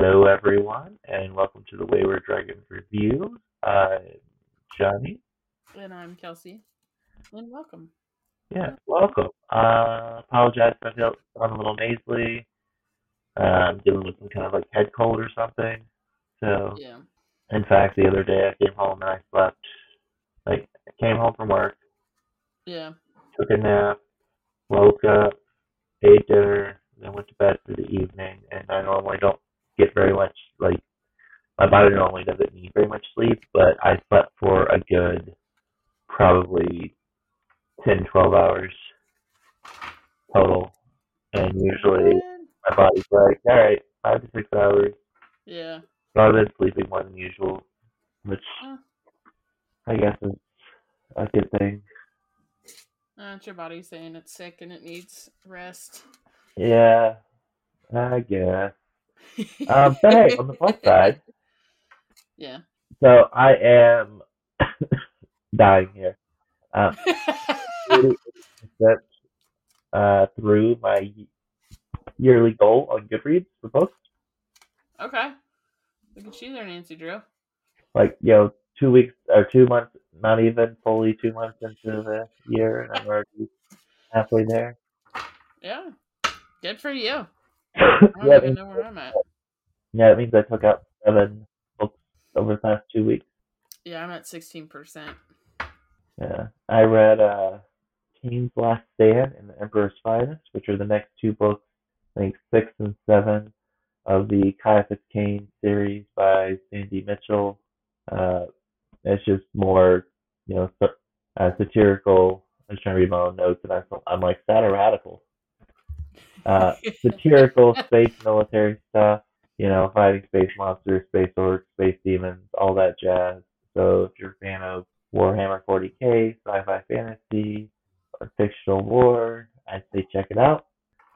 Hello, everyone, and welcome to the Wayward Dragon Review. I'm Johnny. And I'm Kelsey. And welcome. Yeah, welcome. Uh, apologize if I feel I'm a little nasally. Uh, I'm dealing with some kind of like head cold or something. So, Yeah. in fact, the other day I came home and I slept. Like, I came home from work, Yeah. took a nap, woke up, ate dinner, then went to bed for the evening. And I normally don't get very much, like, my body normally doesn't need very much sleep, but I slept for a good probably 10, 12 hours total. And usually my body's like, all right, five to six hours. Yeah. So I've been sleeping more than usual, which. I guess is a good thing. It's your body saying it's sick and it needs rest. Yeah, I guess. Um, but hey, on the plus side, Yeah. so I am dying here. Um, 88% uh, through my yearly goal on Goodreads for books. okay. Look at you there, Nancy Drew. Like, you know, two weeks or two months, not even fully two months into the year, and I'm already halfway there. Yeah. Good for you. I don't yeah, even know where I'm at. yeah, it means I took out seven books over the past two weeks. Yeah, I'm at 16%. Yeah, I read uh, Cain's Last Stand and The Emperor's Finest, which are the next two books, I think six and seven of the Caiaphas Cain series by Sandy Mitchell. Uh, it's just more, you know, uh, satirical. I was trying to read my own notes, and I felt, I'm like, that a radical? Uh, satirical space military stuff, you know, fighting space monsters, space orcs, space demons, all that jazz. So if you're a fan of Warhammer 40k, sci-fi fantasy, or fictional war, I'd say check it out.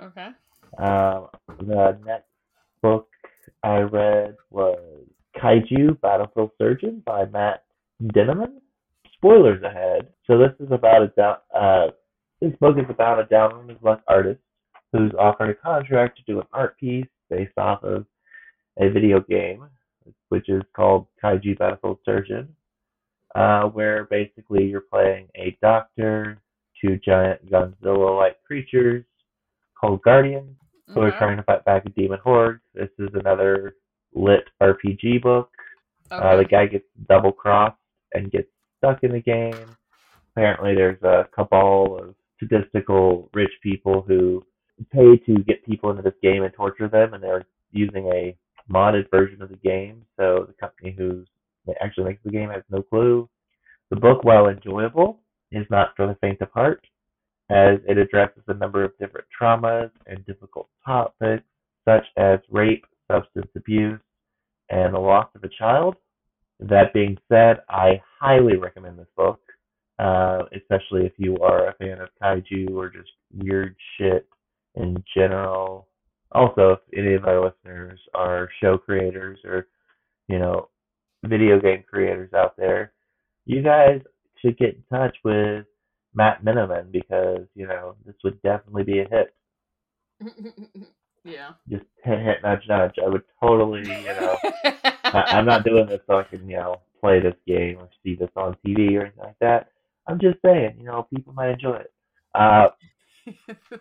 Okay. Um, the next book I read was Kaiju Battlefield Surgeon by Matt Dinniman. Spoilers ahead. So this is about a down, uh, this book is about a down on his luck artist who's offered a contract to do an art piece based off of a video game, which is called Kaiju Battlefield Surgeon, uh, where basically you're playing a doctor to giant Godzilla-like creatures called Guardians who are trying to fight back a demon horde. This is another lit RPG book. Uh, the guy gets double crossed and gets stuck in the game. Apparently, there's a cabal of statistical rich people who pay to get people into this game and torture them, and they're using a modded version of the game. So the company who actually makes the game has no clue. The book, while enjoyable, is not for the faint of heart, as it addresses a number of different traumas and difficult topics, such as rape, substance abuse, and the loss of a child. That being said, I highly recommend this book, uh, especially if you are a fan of kaiju or just weird shit in general. Also, if any of our listeners are show creators or, you know, video game creators out there, you guys should get in touch with Matt Dinniman because, you know, this would definitely be a hit. yeah. Just hit, hit, nudge, nudge. I would totally, you know, I, I'm not doing this so I can, you know, play this game or see this on TV or anything like that. I'm just saying, you know, people might enjoy it. Uh,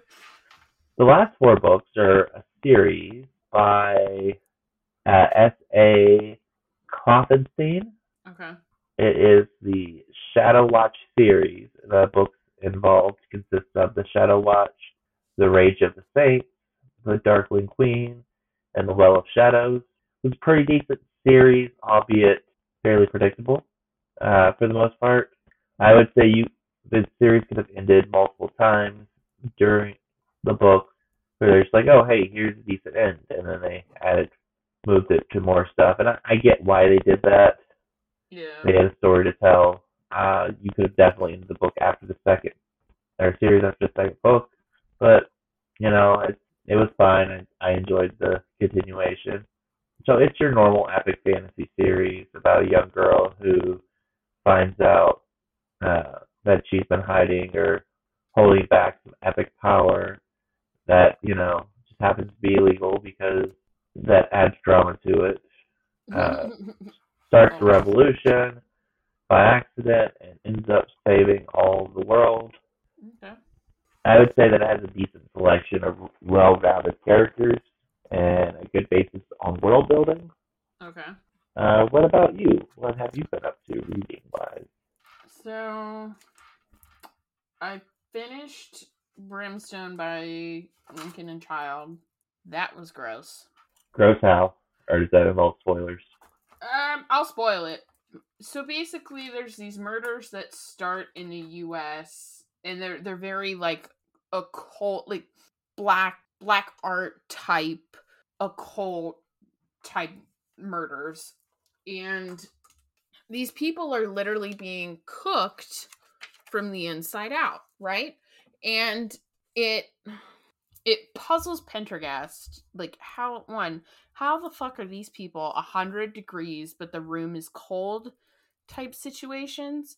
the last four books are a series by uh, S.A. Klopfenstein. okay. It is the Shadow Watch series. The books involved consist of the Shadow Watch, the Rage of the Saints, the Darkling Queen, and the Well of Shadows. It's a pretty decent series, albeit fairly predictable uh, for the most part. I would say you the series could have ended multiple times during the book, where they're just like, "Oh, hey, here's a decent end," and then they added, moved it to more stuff. And I, I get why they did that Yeah. they had a story to tell. Uh, you could have definitely ended the book after the second or series after the second book, but you know it it was fine. I, I enjoyed the continuation. So it's your normal epic fantasy series about a young girl who finds out uh, that she's been hiding or holding back some epic power that you know just happens to be illegal because that adds drama to it. Uh, starts a revolution by accident and ends up saving all the world. okay. I would say that it has a decent selection of well-rounded characters and a good basis on world building. Okay. Uh, what about you? What have you been up to reading wise? So I finished Brimstone by Lincoln and Child. That was gross. Gross how? Or does that involve spoilers? Um, I'll spoil it. So basically, there's these murders that start in the U.S. and they're they're very like occult, like black black art type occult type murders, and these people are literally being cooked from the inside out, right? And it it puzzles Pendergast like how one how the fuck are these people a hundred degrees but the room is cold type situations?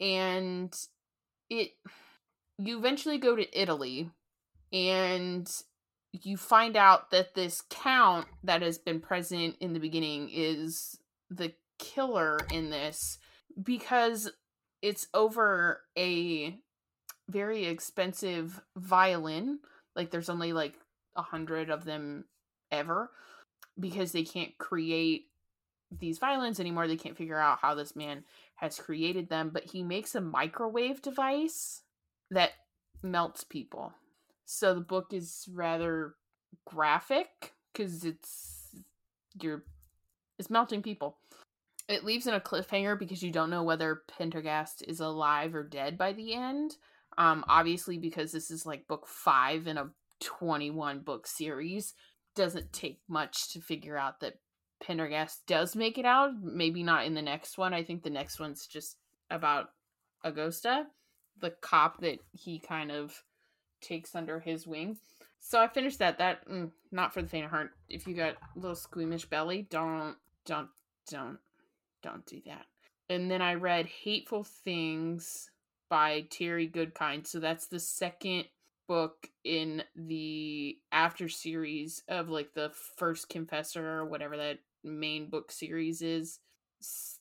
And it you eventually go to Italy and you find out that this count that has been present in the beginning is the killer in this because it's over a very expensive violin like there's only like a hundred of them ever because they can't create these violins anymore they can't figure out how this man has created them but he makes a microwave device that melts people. So the book is rather graphic because it's you're it's melting people. It leaves in a cliffhanger because you don't know whether pendergast is alive or dead by the end um obviously because this is like book five in a 21 book series doesn't take much to figure out that pendergast does make it out maybe not in the next one. I think the next one's just about D'Agosta the cop that he kind of takes under his wing. So i finished that. That mm, not for the faint of heart. If you got a little squeamish belly don't don't don't don't do that. And then i read hateful things by Terry Goodkind. So that's the second book in the after series of like the first Confessor or whatever that main book series is.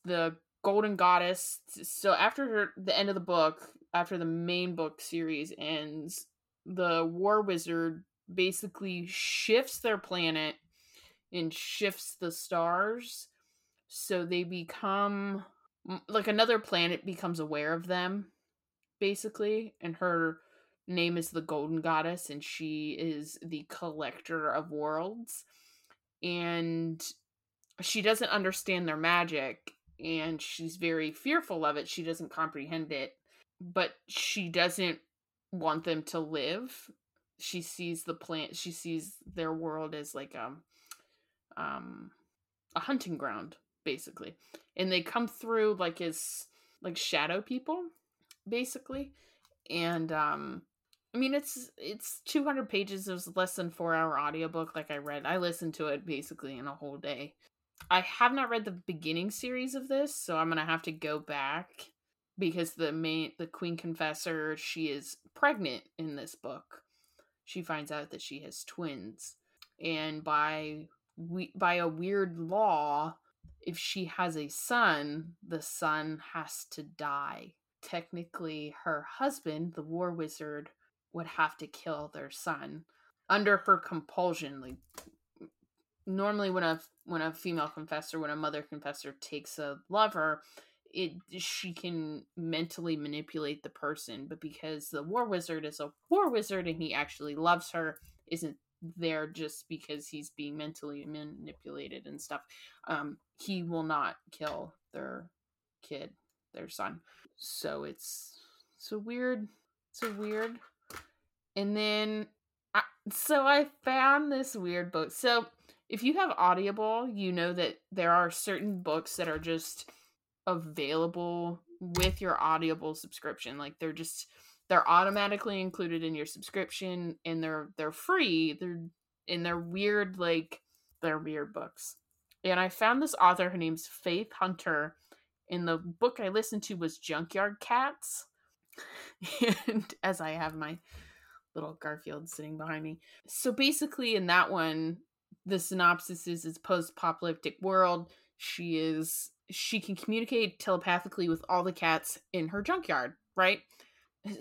The Golden Goddess. So after the end of the book, after the main book series ends, the War Wizard basically shifts their planet and shifts the stars so they become like another planet becomes aware of them basically, and her name is the Golden Goddess, and she is the collector of worlds. And she doesn't understand their magic, and she's very fearful of it. She doesn't comprehend it, but she doesn't want them to live. She sees the plant. She sees their world as like a, um, um, a hunting ground, basically, and they come through like as like shadow people basically. And um I mean it's it's 200 pages. It was less than 4 hour audiobook like I read. I listened to it basically in a whole day. I have not read the beginning series of this, so I'm going to have to go back because the main the queen confessor, she is pregnant in this book. She finds out that she has twins. And by we by a weird law, if she has a son, the son has to die technically her husband, the war wizard, would have to kill their son under her compulsion. Like normally when a when a female confessor, when a mother confessor takes a lover, it she can mentally manipulate the person, but because the war wizard is a war wizard and he actually loves her, isn't there just because he's being mentally manipulated and stuff. Um, he will not kill their kid, their son so it's so weird It's so weird and then I, so i found this weird book. So if you have audible you know that there are certain books that are just available with your audible subscription. Like they're just they're automatically included in your subscription and they're they're free. They're and they're weird like they're weird books. And i found this author her name's faith hunter and the book I listened to was Junkyard Cats. and as I have my little Garfield sitting behind me. So basically, in that one, the synopsis is it's post-apocalyptic world. She is she can communicate telepathically with all the cats in her junkyard, right?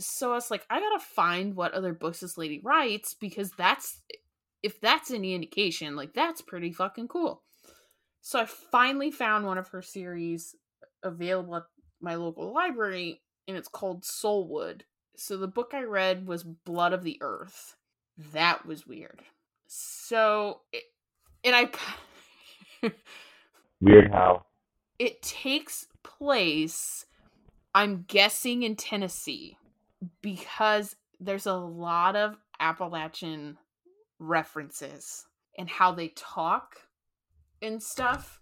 So I was like, I gotta find what other books this lady writes because that's if that's any indication, like that's pretty fucking cool. So I finally found one of her series available at my local library, and it's called Soulwood. So the book I read was Blood of the Earth. That was weird. So, it, and I. weird how? It takes place, I'm guessing, in Tennessee because there's a lot of Appalachian references and how they talk and stuff.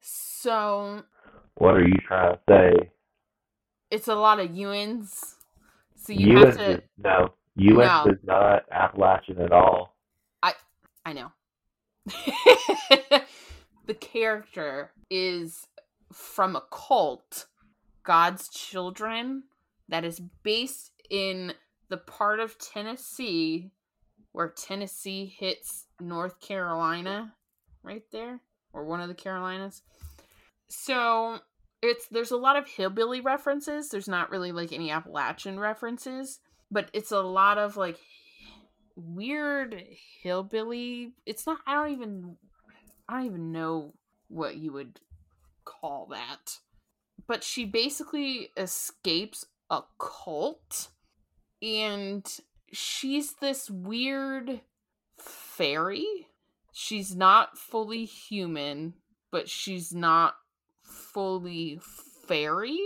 So, what are you trying to say? It's a lot of Ewans. So you have to is, no. Ewan no. is not Appalachian at all. I I know. the character is from a cult, God's Children, that is based in the part of Tennessee where Tennessee hits North Carolina, right there, or one of the Carolinas. So it's there's a lot of hillbilly references. There's not really like any Appalachian references, but it's a lot of like weird hillbilly. It's not. I don't even. I don't even know what you would call that. But she basically escapes a cult and she's this weird fairy. She's not fully human, but she's not fully fairy.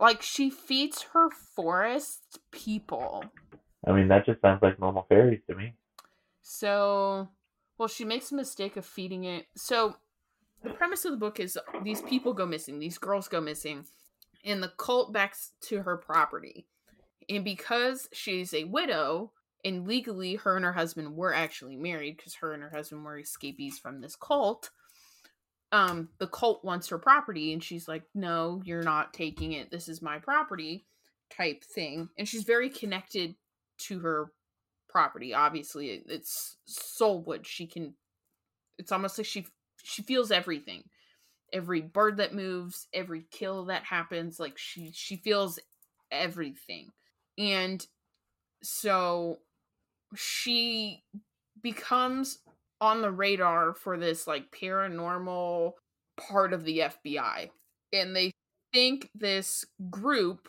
Like she feeds her forest people. I mean, that just sounds like normal fairies to me. So, well, she makes a mistake of feeding it. So, the premise of the book is these people go missing, these girls go missing, and the cult backs to her property. And because she's a widow, and legally her and her husband were actually married because her and her husband were escapees from this cult, um, the cult wants her property, and she's like, No, you're not taking it. This is my property type thing. And she's very connected to her property. Obviously, it's Soulwood. She can it's almost like she she feels everything every bird that moves every kill that happens like she she feels everything and so she becomes on the radar for this like paranormal part of the FBI and they think this group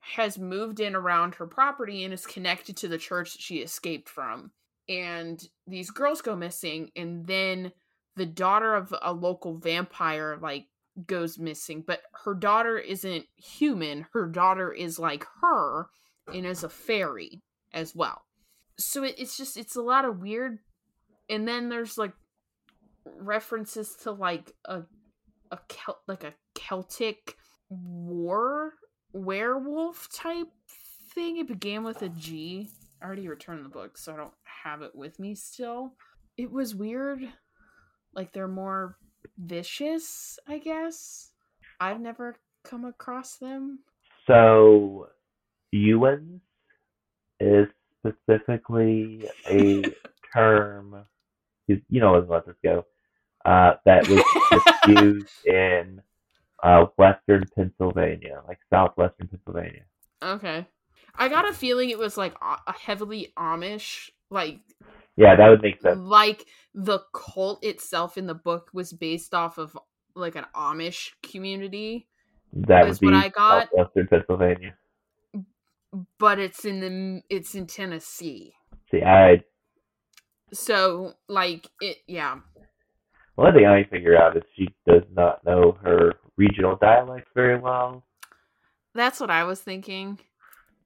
has moved in around her property and is connected to the church that she escaped from and these girls go missing and then the daughter of a local vampire like goes missing but her daughter isn't human her daughter is like her and is a fairy as well. So it, it's just it's a lot of weird and then there's like references to like a a Celt, like a celtic war werewolf type thing it began with a g i already returned the book so i don't have it with me still it was weird like they're more vicious, I guess. I've never come across them. So, Ewans is specifically a term. You know, let's let this go. Uh, that was used in uh, Western Pennsylvania, like Southwestern Pennsylvania. Okay, I got a feeling it was like a heavily Amish, like yeah, that would make sense. Like the cult itself in the book was based off of like an Amish community. That was what I got. Western Pennsylvania. But it's in the it's in Tennessee. See, I. So like it, yeah. One thing I figure out is she does not know her regional dialect very well. That's what I was thinking.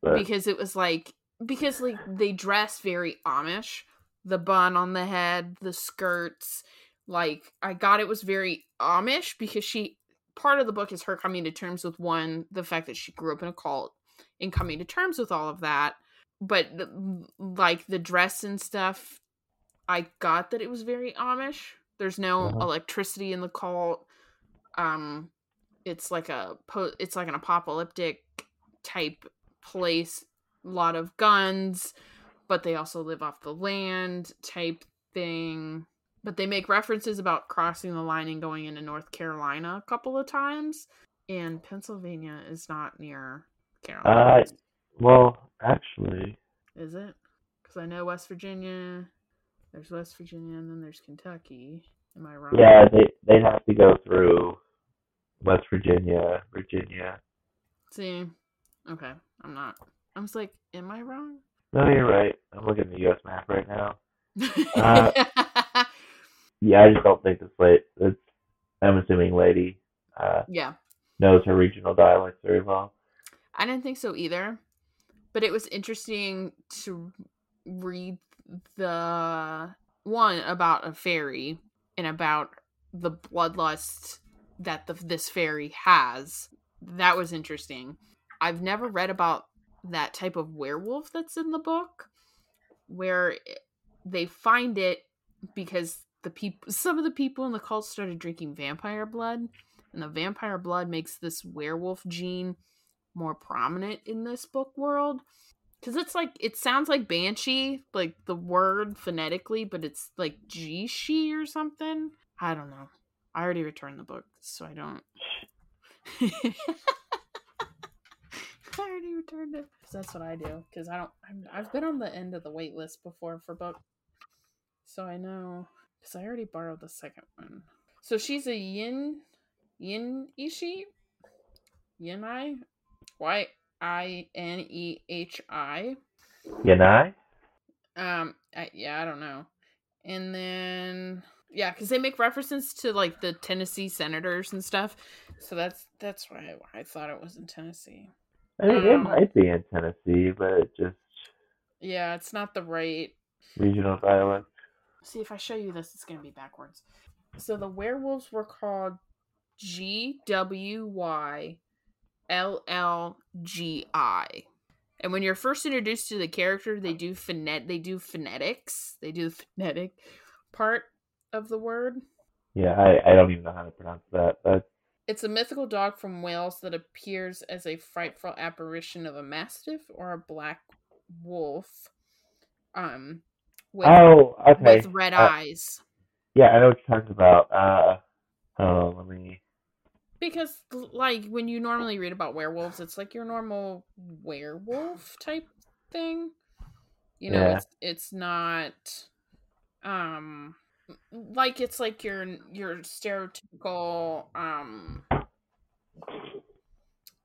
But... Because it was like because like they dress very Amish, the bun on the head, the skirts. Like I got it was very Amish because she part of the book is her coming to terms with one the fact that she grew up in a cult and coming to terms with all of that. But like the dress and stuff, I got that it was very Amish. There's no uh-huh. electricity in the cult. Um, it's like a po- it's like an apocalyptic type place. A lot of guns but they also live off the land type thing, but they make references about crossing the line and going into North Carolina a couple of times, and Pennsylvania is not near Carolina. Uh, well, actually, is it? Because I know West Virginia. There's West Virginia, and then there's Kentucky. Am I wrong? yeah, they they have to go through West Virginia, Virginia. See, okay, I'm not. I was like, am I wrong? No, you're right. I'm looking at the U.S. map right now. Uh, Yeah, I just don't think this late. It's I'm assuming lady uh, yeah, knows her regional dialects very well. I didn't think so either. But it was interesting to read the one about a fairy and about the bloodlust that the, this fairy has. That was interesting. I've never read about that type of werewolf that's in the book where they find it because the people some of the people in the cult started drinking vampire blood and the vampire blood makes this werewolf gene more prominent in this book world because it's like it sounds like banshee like the word phonetically but it's like jishi or something. I don't know. I already returned the book so i don't i already returned it. 'Cause that's what i do because i don't I'm, i've been on the end of the wait list before for book so i know because i already borrowed the second one. So she's a yin yin ishi yin yinai? Y i n e h i Yanai? um, I, yeah, I don't know. And then yeah, because they make references to like the Tennessee senators and stuff. So that's that's why I, I thought it was in Tennessee. I mean, it Um, might be in Tennessee, but it's just Yeah, it's not the right. regional dialect. See if I show you this, it's gonna be backwards. So the werewolves were called G W Y L L G I. And when you're first introduced to the character, they do phonet they do phonetics. They do the phonetic part of the word. Yeah, I, I don't even know how to pronounce that. That's It's a mythical dog from Wales that appears as a frightful apparition of a mastiff or a black wolf. Um with, oh, okay. with red Uh, eyes. Yeah, I know what you're talking about. Uh, oh, let me. Because like when you normally read about werewolves, it's like your normal werewolf type thing. You know, Yeah. it's it's not um like it's like your your stereotypical um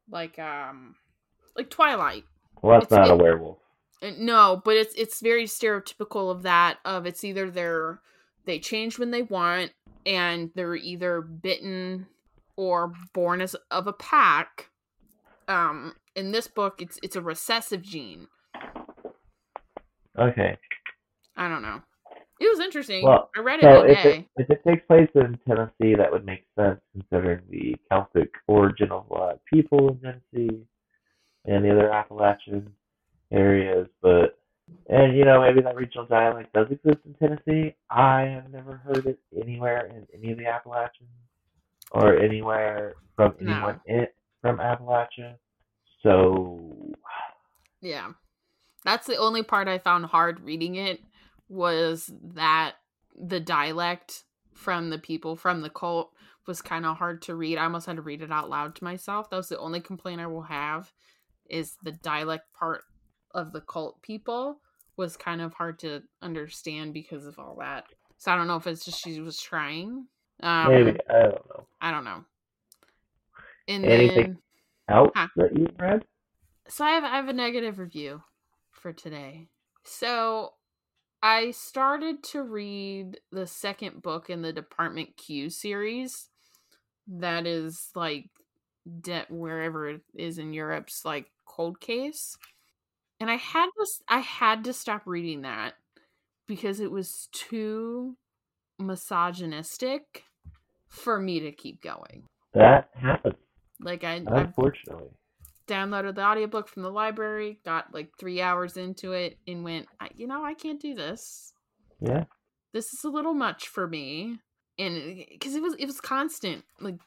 like um like Twilight. Well, that's It's- not a werewolf. Uh, No, but it's it's very stereotypical of that of it's either they're they change when they want and they're either bitten or born as of a pack. Um in this book it's it's a recessive gene. Okay. I don't know. It was interesting. Well, I read it So if it, if it takes place in Tennessee, that would make sense considering the Celtic origin of a lot of people in Tennessee and the other Appalachian areas. But and you know maybe that regional dialect does exist in Tennessee. I have never heard it anywhere in any of the Appalachians or anywhere from No. anyone in from Appalachia. So Yeah. That's the only part I found hard reading it was that the dialect from the people from the cult was kind of hard to read. I almost had to read it out loud to myself. That was the only complaint I will have is the dialect part of the cult people was kind of hard to understand because of all that. So I don't know if it's just she was trying. Um, maybe I don't know. I don't know. And Anything- then Else Huh. that you read? so I have I have a negative review for today. So I started to read the second book in the Department Q series. That is like de- wherever it is in Europe's like cold case. And I had to I had to stop reading that because it was too misogynistic for me to keep going. That happens, Like I I unfortunately. downloaded the audiobook from the library, got like three hours into it, and went, I, you know, I can't do this. Yeah. This is a little much for me, and because it was it was constant, like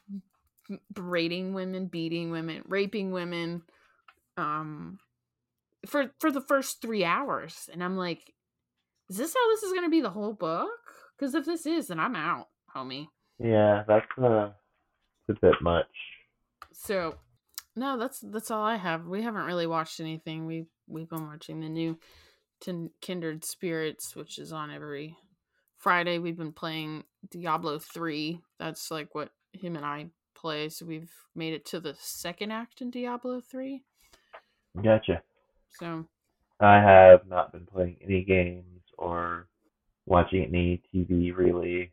berating women, beating women, raping women, um, for for the first three hours, and I'm like, is this how this is going to be the whole book? Because if this is, then I'm out, homie. Yeah, that's uh, a bit much. So, no, that's that's all I have. We haven't really watched anything. We we've been watching the new Tin- Kindred Spirits, which is on every Friday. We've been playing Diablo three. That's like what him and I play. So we've made it to the second act in Diablo three. Gotcha. So I have not been playing any games or watching any TV really.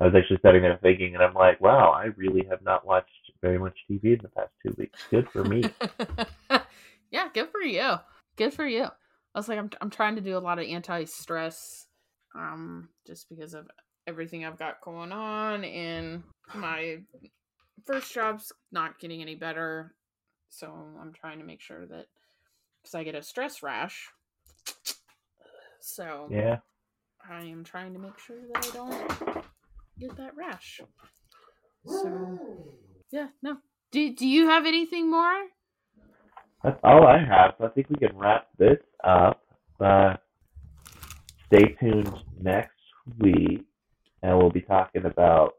I was actually sitting there thinking, and I'm like, wow, I really have not watched very much TV in the past two weeks. Good for me. yeah, good for you. Good for you. I was like, I'm I'm trying to do a lot of anti stress, um, just because of everything I've got going on, and my first job's not getting any better, so I'm trying to make sure that because I get a stress rash. So Yeah. I am trying to make sure that I don't get that rash. So yeah, no. Do do you have anything more? That's all I have. So I think we can wrap this up. Uh, stay tuned next week, and we'll be talking about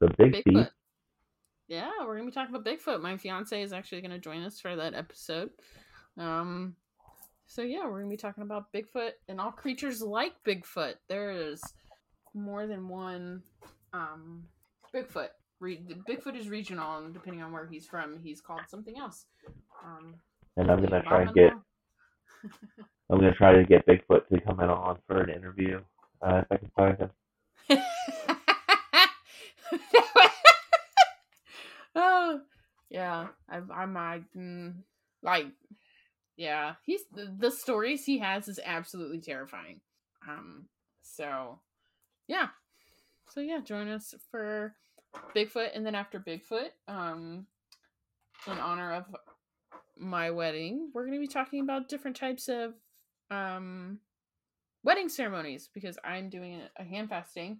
the big Bigfoot. beast. Yeah, we're gonna be talking about Bigfoot. My fiance is actually gonna join us for that episode. Um, so yeah, we're gonna be talking about Bigfoot and all creatures like Bigfoot. There is more than one um Bigfoot. Re- Bigfoot is regional, and depending on where he's from, he's called something else. Um, And I'm gonna try and get I'm gonna try to get Bigfoot to come in on for an interview uh, if I can find him. oh yeah I've, i'm I, mm, like yeah he's the, the stories he has is absolutely terrifying um so yeah so yeah join us for bigfoot and then after bigfoot um in honor of my wedding we're going to be talking about different types of um wedding ceremonies because i'm doing a, hand fasting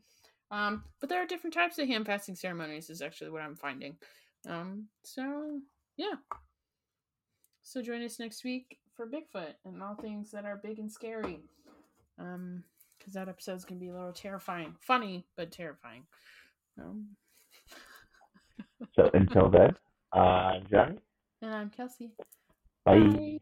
um, but there are different types of hand fasting ceremonies, is actually what I'm finding. Um, so yeah. So join us next week for Bigfoot and all things that are big and scary. Um, because that episode's gonna be a little terrifying, funny but terrifying. Um, So until then, I'm Johnny. and I'm Kelsey. Bye. Bye.